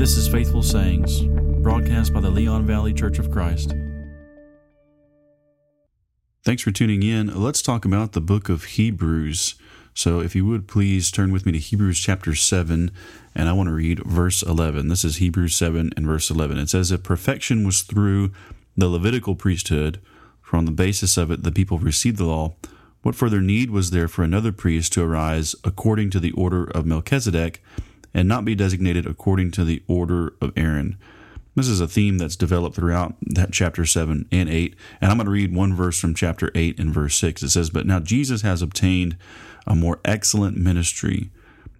This is Faithful Sayings, broadcast by the Leon Valley Church of Christ. Thanks for tuning in. Let's talk about the book of Hebrews. So, if you would please turn with me to Hebrews chapter 7, and I want to read verse 11. This is Hebrews 7 and verse 11. It says, If perfection was through the Levitical priesthood, for on the basis of it the people received the law, what further need was there for another priest to arise according to the order of Melchizedek and not be designated according to the order of Aaron? This is a theme that's developed throughout that chapter 7 and 8. And I'm going to read one verse from chapter 8 and verse 6. It says, But now Jesus has obtained a more excellent ministry,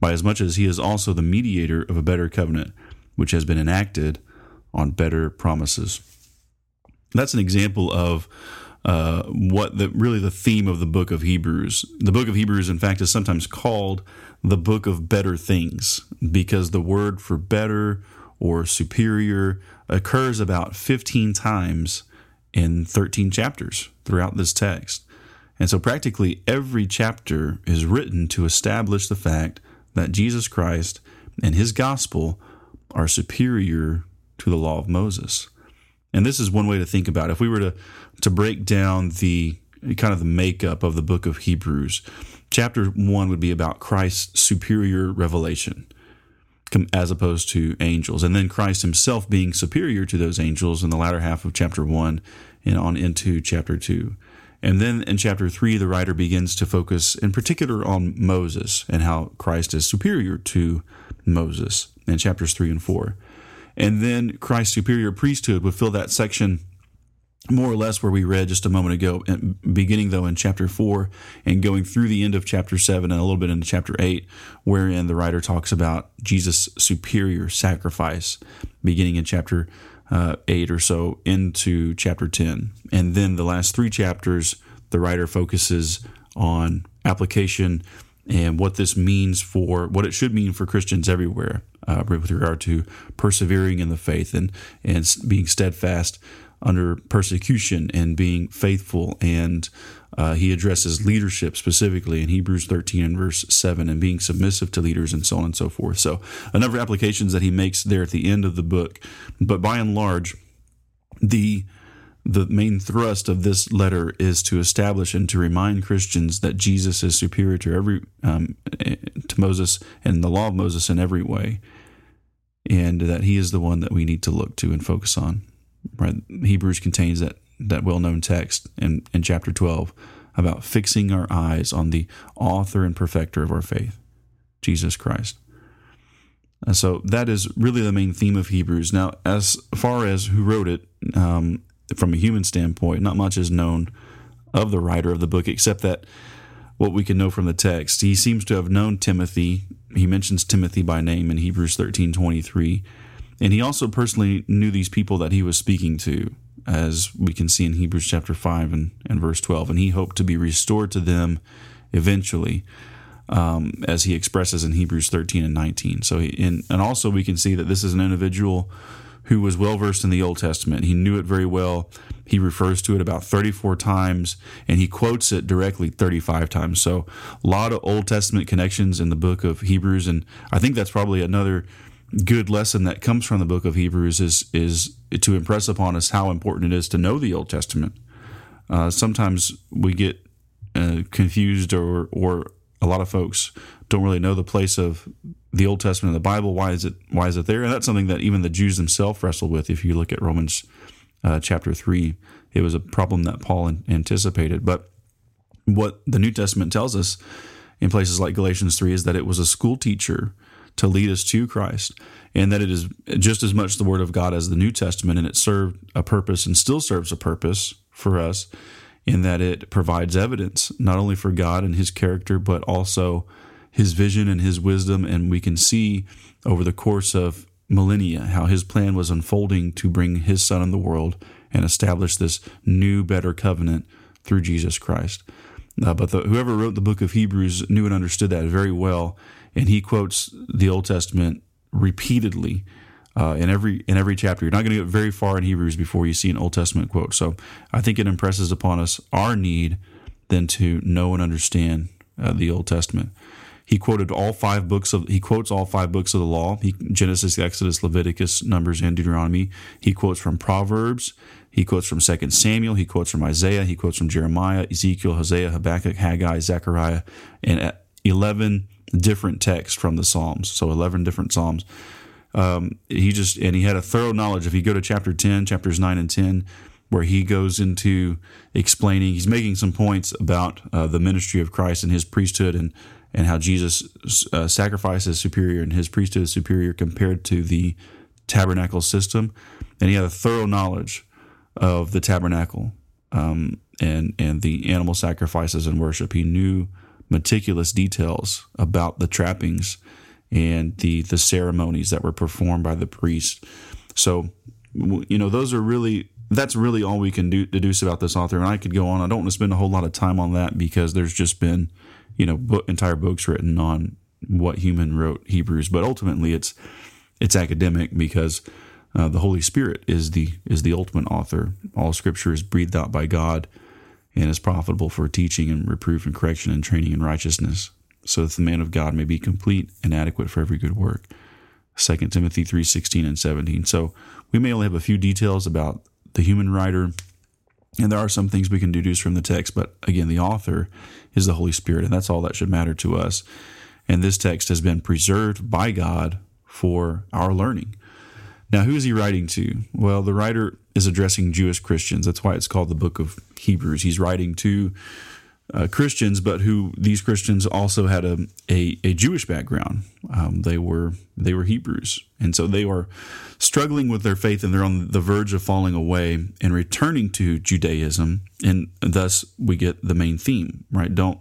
by as much as he is also the mediator of a better covenant, which has been enacted on better promises. That's an example of uh, what the really the theme of the book of Hebrews. The book of Hebrews, in fact, is sometimes called the book of better things because the word for better or superior occurs about 15 times in 13 chapters throughout this text. And so, practically every chapter is written to establish the fact that Jesus Christ and his gospel are superior to the law of Moses. And this is one way to think about it. If we were to, to break down the kind of the makeup of the book of Hebrews, chapter one would be about Christ's superior revelation as opposed to angels. And then Christ himself being superior to those angels in the latter half of chapter 1 and on into chapter 2. And then in chapter 3, the writer begins to focus in particular on Moses and how Christ is superior to Moses in chapters 3 and 4. And then Christ's superior priesthood would fill that section more or less where we read just a moment ago, beginning though in chapter 4 and going through the end of chapter 7 and a little bit into chapter 8, wherein the writer talks about Jesus' superior sacrifice, beginning in chapter uh, 8 or so into chapter 10. And then the last three chapters, the writer focuses on application and what this means for what it should mean for Christians everywhere uh, with regard to persevering in the faith and, and being steadfast under persecution and being faithful. And uh, he addresses leadership specifically in Hebrews 13 and verse 7 and being submissive to leaders and so on and so forth. So, a number of applications that he makes there at the end of the book. But by and large, the the main thrust of this letter is to establish and to remind Christians that Jesus is superior to every um, to Moses and the law of Moses in every way, and that He is the one that we need to look to and focus on right? Hebrews contains that that well-known text in, in chapter 12 about fixing our eyes on the author and perfecter of our faith, Jesus Christ. And so that is really the main theme of Hebrews. Now, as far as who wrote it, um, from a human standpoint, not much is known of the writer of the book, except that what we can know from the text. He seems to have known Timothy. He mentions Timothy by name in Hebrews 13 23. And he also personally knew these people that he was speaking to, as we can see in Hebrews chapter 5 and, and verse 12. And he hoped to be restored to them eventually, um, as he expresses in Hebrews 13 and 19. So, he, and, and also we can see that this is an individual who was well versed in the Old Testament. He knew it very well. He refers to it about 34 times and he quotes it directly 35 times. So, a lot of Old Testament connections in the book of Hebrews. And I think that's probably another good lesson that comes from the book of Hebrews is is to impress upon us how important it is to know the Old Testament. Uh, sometimes we get uh, confused, or or a lot of folks don't really know the place of the Old Testament in the Bible. Why is it why is it there? And that's something that even the Jews themselves wrestled with. If you look at Romans uh, chapter three, it was a problem that Paul anticipated. But what the New Testament tells us in places like Galatians three is that it was a school teacher to lead us to Christ, and that it is just as much the Word of God as the New Testament, and it served a purpose and still serves a purpose for us in that it provides evidence not only for God and His character, but also His vision and His wisdom. And we can see over the course of millennia how His plan was unfolding to bring His Son in the world and establish this new, better covenant through Jesus Christ. Uh, but the, whoever wrote the book of Hebrews knew and understood that very well and he quotes the Old Testament repeatedly uh, in every in every chapter. You're not going to get very far in Hebrews before you see an Old Testament quote. So I think it impresses upon us our need then to know and understand uh, the Old Testament. He quoted all five books of he quotes all five books of the law. He, Genesis, Exodus, Leviticus, Numbers, and Deuteronomy. He quotes from Proverbs. He quotes from Second Samuel. He quotes from Isaiah. He quotes from Jeremiah, Ezekiel, Hosea, Habakkuk, Haggai, Zechariah, and eleven different texts from the Psalms. So eleven different Psalms. Um, he just and he had a thorough knowledge. If you go to chapter ten, chapters nine and ten, where he goes into explaining, he's making some points about uh, the ministry of Christ and his priesthood and and how Jesus' uh, sacrifice is superior and his priesthood is superior compared to the tabernacle system. And he had a thorough knowledge of the tabernacle um, and and the animal sacrifices and worship. He knew meticulous details about the trappings and the the ceremonies that were performed by the priest. So, you know, those are really that's really all we can do deduce about this author. And I could go on. I don't want to spend a whole lot of time on that because there's just been you know book, entire books written on what human wrote Hebrews, but ultimately it's it's academic because uh, the Holy Spirit is the is the ultimate author. All Scripture is breathed out by God and is profitable for teaching and reproof and correction and training in righteousness, so that the man of God may be complete and adequate for every good work. 2 Timothy 3:16 and 17. So we may only have a few details about the human writer and there are some things we can deduce from the text, but again, the author is the Holy Spirit, and that's all that should matter to us. And this text has been preserved by God for our learning. Now, who is he writing to? Well, the writer is addressing Jewish Christians. That's why it's called the book of Hebrews. He's writing to uh, Christians, but who these Christians also had a a, a Jewish background. Um, they were they were Hebrews, and so they are struggling with their faith, and they're on the verge of falling away and returning to Judaism, and thus we get the main theme. Right? Don't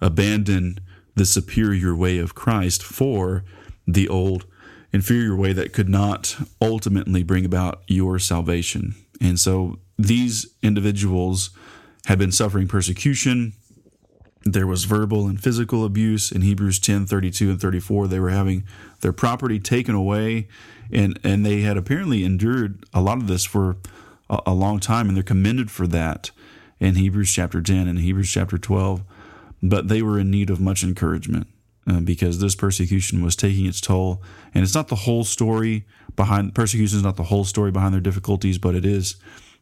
abandon the superior way of Christ for the old inferior way that could not ultimately bring about your salvation. And so these individuals had been suffering persecution. There was verbal and physical abuse in Hebrews 10 32 and 34. They were having their property taken away, and, and they had apparently endured a lot of this for a, a long time, and they're commended for that in Hebrews chapter 10 and Hebrews chapter 12. But they were in need of much encouragement. Uh, because this persecution was taking its toll. And it's not the whole story behind persecution is not the whole story behind their difficulties, but it is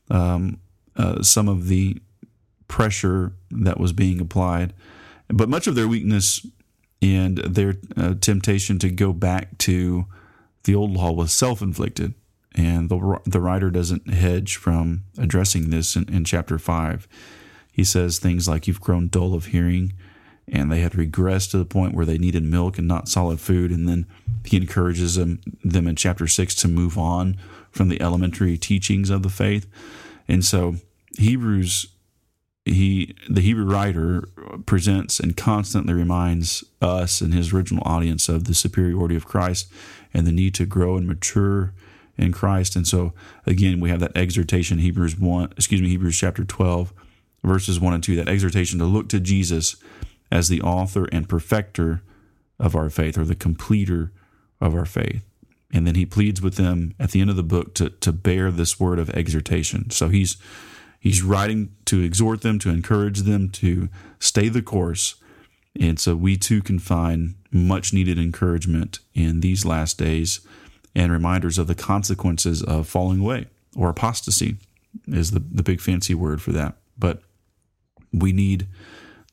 um, uh, some of the pressure that was being applied. But much of their weakness and their uh, temptation to go back to the old law was self inflicted. And the, the writer doesn't hedge from addressing this in, in chapter 5. He says things like, You've grown dull of hearing, and they had regressed to the point where they needed milk and not solid food. And then he encourages them, them in chapter 6 to move on from the elementary teachings of the faith. And so Hebrews he the Hebrew writer presents and constantly reminds us and his original audience of the superiority of Christ and the need to grow and mature in Christ. And so again, we have that exhortation Hebrews 1, excuse me, Hebrews chapter 12 verses 1 and 2, that exhortation to look to Jesus as the author and perfecter of our faith or the completer of our faith. And then he pleads with them at the end of the book to to bear this word of exhortation. So he's He's writing to exhort them, to encourage them to stay the course. And so we too can find much needed encouragement in these last days and reminders of the consequences of falling away or apostasy is the, the big fancy word for that. But we need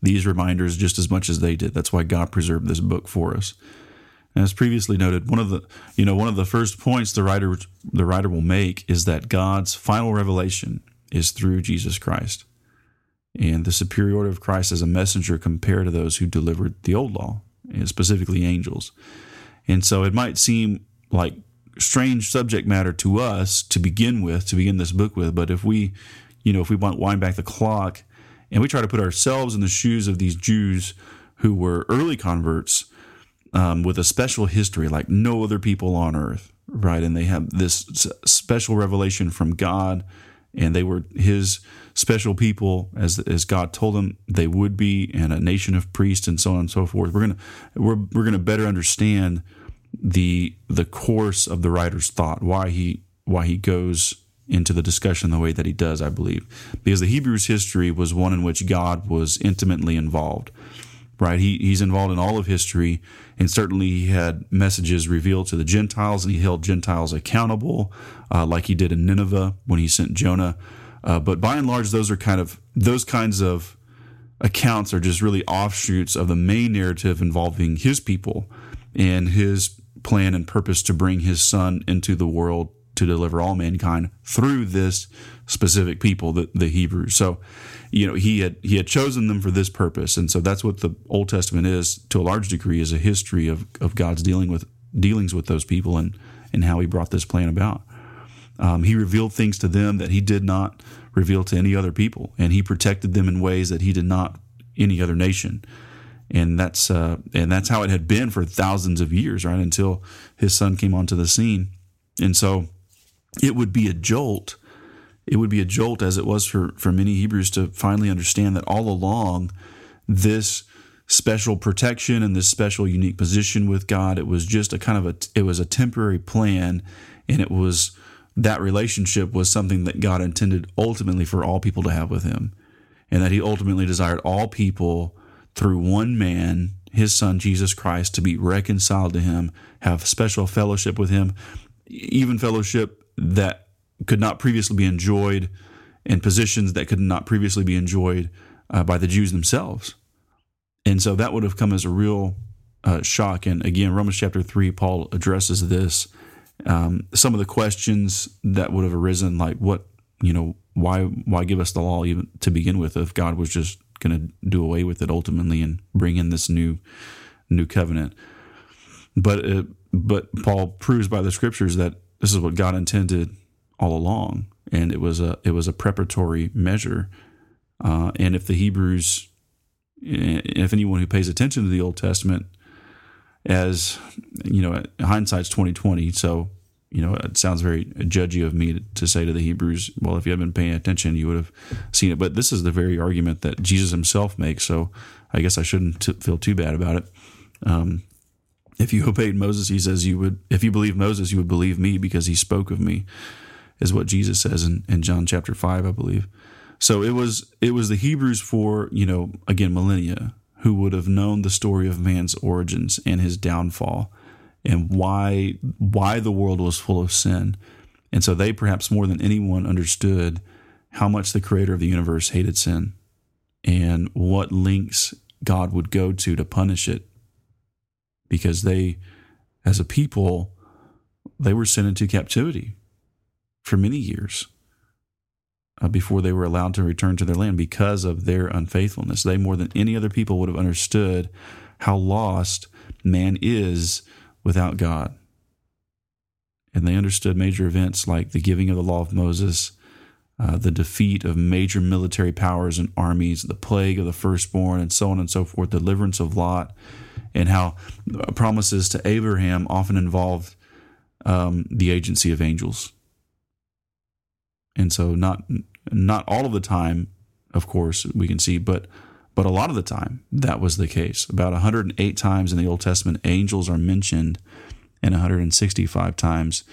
these reminders just as much as they did. That's why God preserved this book for us. As previously noted, one of the you know one of the first points the writer the writer will make is that God's final revelation is through Jesus Christ. And the superiority of Christ as a messenger compared to those who delivered the old law, and specifically angels. And so it might seem like strange subject matter to us to begin with, to begin this book with, but if we, you know, if we want wind back the clock and we try to put ourselves in the shoes of these Jews who were early converts um, with a special history like no other people on earth, right? And they have this special revelation from God and they were his special people as as God told them they would be and a nation of priests and so on and so forth. We're going to we're, we're going to better understand the the course of the writer's thought why he why he goes into the discussion the way that he does I believe. Because the Hebrews history was one in which God was intimately involved right? He, he's involved in all of history, and certainly he had messages revealed to the Gentiles, and he held Gentiles accountable, uh, like he did in Nineveh when he sent Jonah. Uh, but by and large, those are kind of those kinds of accounts are just really offshoots of the main narrative involving his people and his plan and purpose to bring his son into the world to deliver all mankind through this specific people, the, the Hebrews. So, you know, he had he had chosen them for this purpose, and so that's what the Old Testament is to a large degree, is a history of, of God's dealing with dealings with those people and and how He brought this plan about. Um, he revealed things to them that He did not reveal to any other people, and He protected them in ways that He did not any other nation. And that's uh, and that's how it had been for thousands of years, right? Until His Son came onto the scene, and so it would be a jolt. It would be a jolt, as it was for, for many Hebrews, to finally understand that all along, this special protection and this special unique position with God, it was just a kind of a, it was a temporary plan, and it was that relationship was something that God intended ultimately for all people to have with Him, and that He ultimately desired all people through one man, His Son Jesus Christ, to be reconciled to Him, have special fellowship with Him, even fellowship that could not previously be enjoyed and positions that could not previously be enjoyed uh, by the Jews themselves. And so that would have come as a real uh, shock. And again, Romans chapter 3, Paul addresses this. Um, some of the questions that would have arisen, like what, you know, why why give us the law even to begin with if God was just going to do away with it ultimately and bring in this new new covenant? But uh, but Paul proves by the scriptures that this is what God intended all along, and it was a it was a preparatory measure. Uh, and if the Hebrews, if anyone who pays attention to the Old Testament, as you know, hindsight's twenty twenty. So you know, it sounds very judgy of me to say to the Hebrews, well, if you had been paying attention, you would have seen it. But this is the very argument that Jesus himself makes. So I guess I shouldn't t- feel too bad about it. Um, if you obeyed Moses, he says you would, if you believe Moses, you would believe me because he spoke of me, is what Jesus says in, in John chapter five, I believe. So it was it was the Hebrews for, you know, again, millennia, who would have known the story of man's origins and his downfall and why why the world was full of sin. And so they perhaps more than anyone understood how much the creator of the universe hated sin and what links God would go to to punish it because they, as a people, they were sent into captivity for many years uh, before they were allowed to return to their land because of their unfaithfulness. They, more than any other people, would have understood how lost man is without God. And they understood major events like the giving of the law of Moses, uh, the defeat of major military powers and armies, the plague of the firstborn, and so on and so forth, deliverance of Lot, and how promises to Abraham often involved um, the agency of angels. And so, not not all of the time, of course, we can see, but but a lot of the time that was the case. About 108 times in the Old Testament, angels are mentioned, and 165 times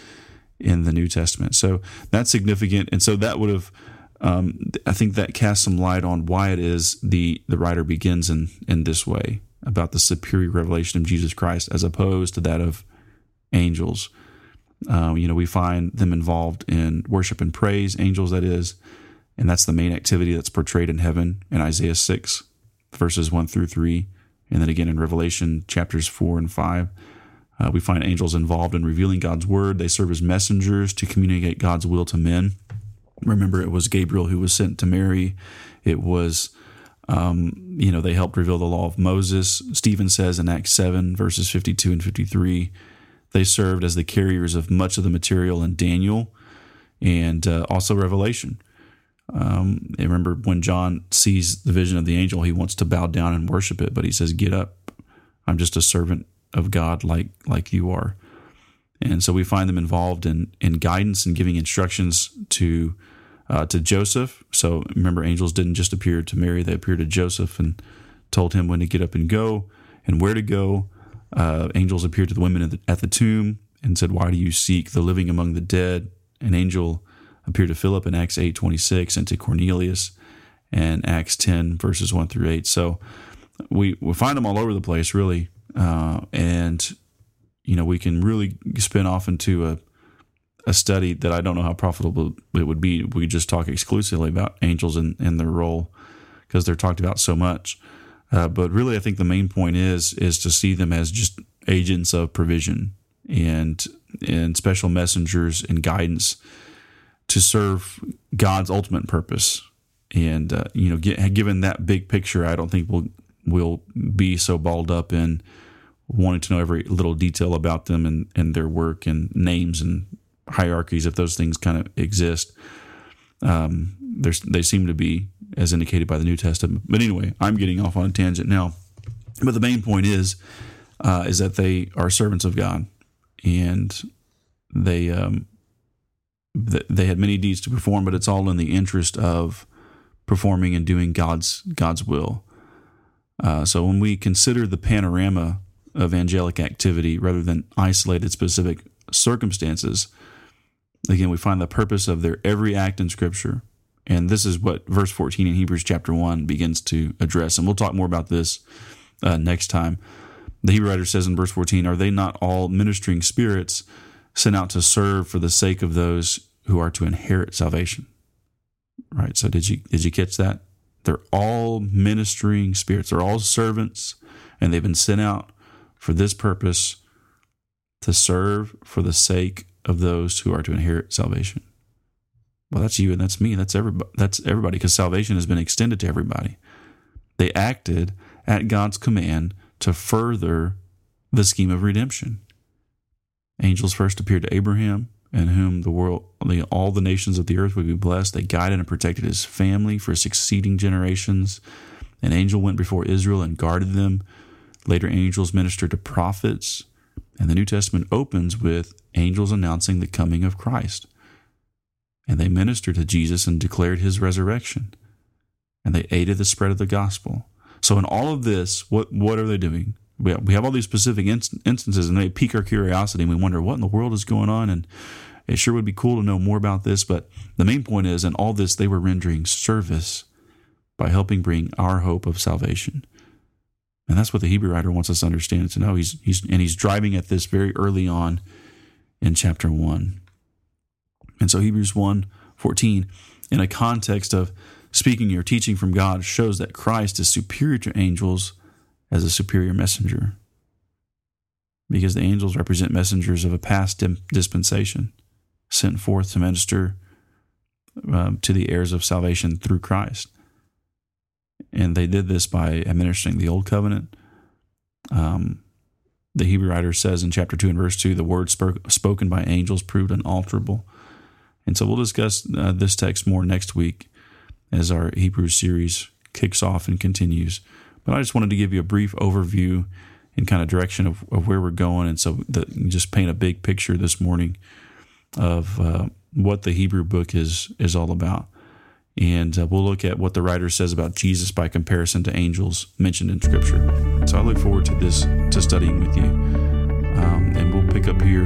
in the New Testament. So that's significant, and so that would have. Um, I think that casts some light on why it is the the writer begins in in this way about the superior revelation of Jesus Christ as opposed to that of angels. Uh, you know, we find them involved in worship and praise, angels, that is, and that's the main activity that's portrayed in heaven in Isaiah 6, verses 1 through 3. And then again in Revelation chapters 4 and 5. Uh, we find angels involved in revealing God's word. They serve as messengers to communicate God's will to men. Remember, it was Gabriel who was sent to Mary. It was um, you know, they helped reveal the law of Moses. Stephen says in Acts 7, verses 52 and 53, they served as the carriers of much of the material in Daniel and uh, also Revelation. Um, remember when John sees the vision of the angel, he wants to bow down and worship it, but he says, Get up. I'm just a servant of God like like you are. And so we find them involved in in guidance and giving instructions to uh, to Joseph. So remember, angels didn't just appear to Mary, they appeared to Joseph and told him when to get up and go and where to go. Uh, angels appeared to the women at the, at the, tomb and said, Why do you seek the living among the dead? An angel appeared to Philip in Acts 8 26 and to Cornelius and Acts 10, verses 1 through 8. So we we find them all over the place, really, uh, and you know we can really spin off into a a study that I don't know how profitable it would be. We just talk exclusively about angels and, and their role because they're talked about so much. Uh, but really, I think the main point is is to see them as just agents of provision and and special messengers and guidance to serve God's ultimate purpose. And uh, you know, get, given that big picture, I don't think we'll we'll be so balled up in wanting to know every little detail about them and, and their work and names and hierarchies if those things kind of exist. Um, they seem to be as indicated by the New Testament. But anyway, I'm getting off on a tangent now. But the main point is uh, is that they are servants of God, and they um, they had many deeds to perform, but it's all in the interest of performing and doing God's God's will. Uh, so when we consider the panorama of angelic activity rather than isolated specific circumstances, again we find the purpose of their every act in Scripture, and this is what verse 14 in Hebrews chapter 1 begins to address. And we'll talk more about this uh, next time. The Hebrew writer says in verse 14, Are they not all ministering spirits sent out to serve for the sake of those who are to inherit salvation? Right. So did you did you catch that? They're all ministering spirits. They're all servants, and they've been sent out for this purpose to serve for the sake of those who are to inherit salvation. Well, that's you and that's me. That's everybody. That's everybody because salvation has been extended to everybody. They acted at God's command to further the scheme of redemption. Angels first appeared to Abraham, in whom the world, all the nations of the earth would be blessed. They guided and protected his family for succeeding generations. An angel went before Israel and guarded them. Later, angels ministered to prophets. And the New Testament opens with angels announcing the coming of Christ and they ministered to Jesus and declared his resurrection. And they aided the spread of the gospel. So, in all of this, what, what are they doing? We have, we have all these specific inst- instances, and they pique our curiosity, and we wonder what in the world is going on. And it sure would be cool to know more about this. But the main point is, in all this, they were rendering service by helping bring our hope of salvation. And that's what the Hebrew writer wants us to understand to know. He's, he's, and he's driving at this very early on in chapter 1. And so Hebrews 1 14, in a context of speaking or teaching from God, shows that Christ is superior to angels as a superior messenger. Because the angels represent messengers of a past dispensation sent forth to minister um, to the heirs of salvation through Christ. And they did this by administering the old covenant. Um, the Hebrew writer says in chapter 2 and verse 2 the word spoke, spoken by angels proved unalterable and so we'll discuss uh, this text more next week as our Hebrew series kicks off and continues. But I just wanted to give you a brief overview and kind of direction of, of where we're going. And so the, just paint a big picture this morning of uh, what the Hebrew book is, is all about. And uh, we'll look at what the writer says about Jesus by comparison to angels mentioned in Scripture. So I look forward to this, to studying with you. Um, and we'll pick up here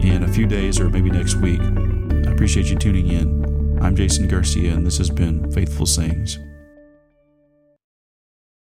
in a few days or maybe next week I appreciate you tuning in. I'm Jason Garcia, and this has been Faithful Sayings.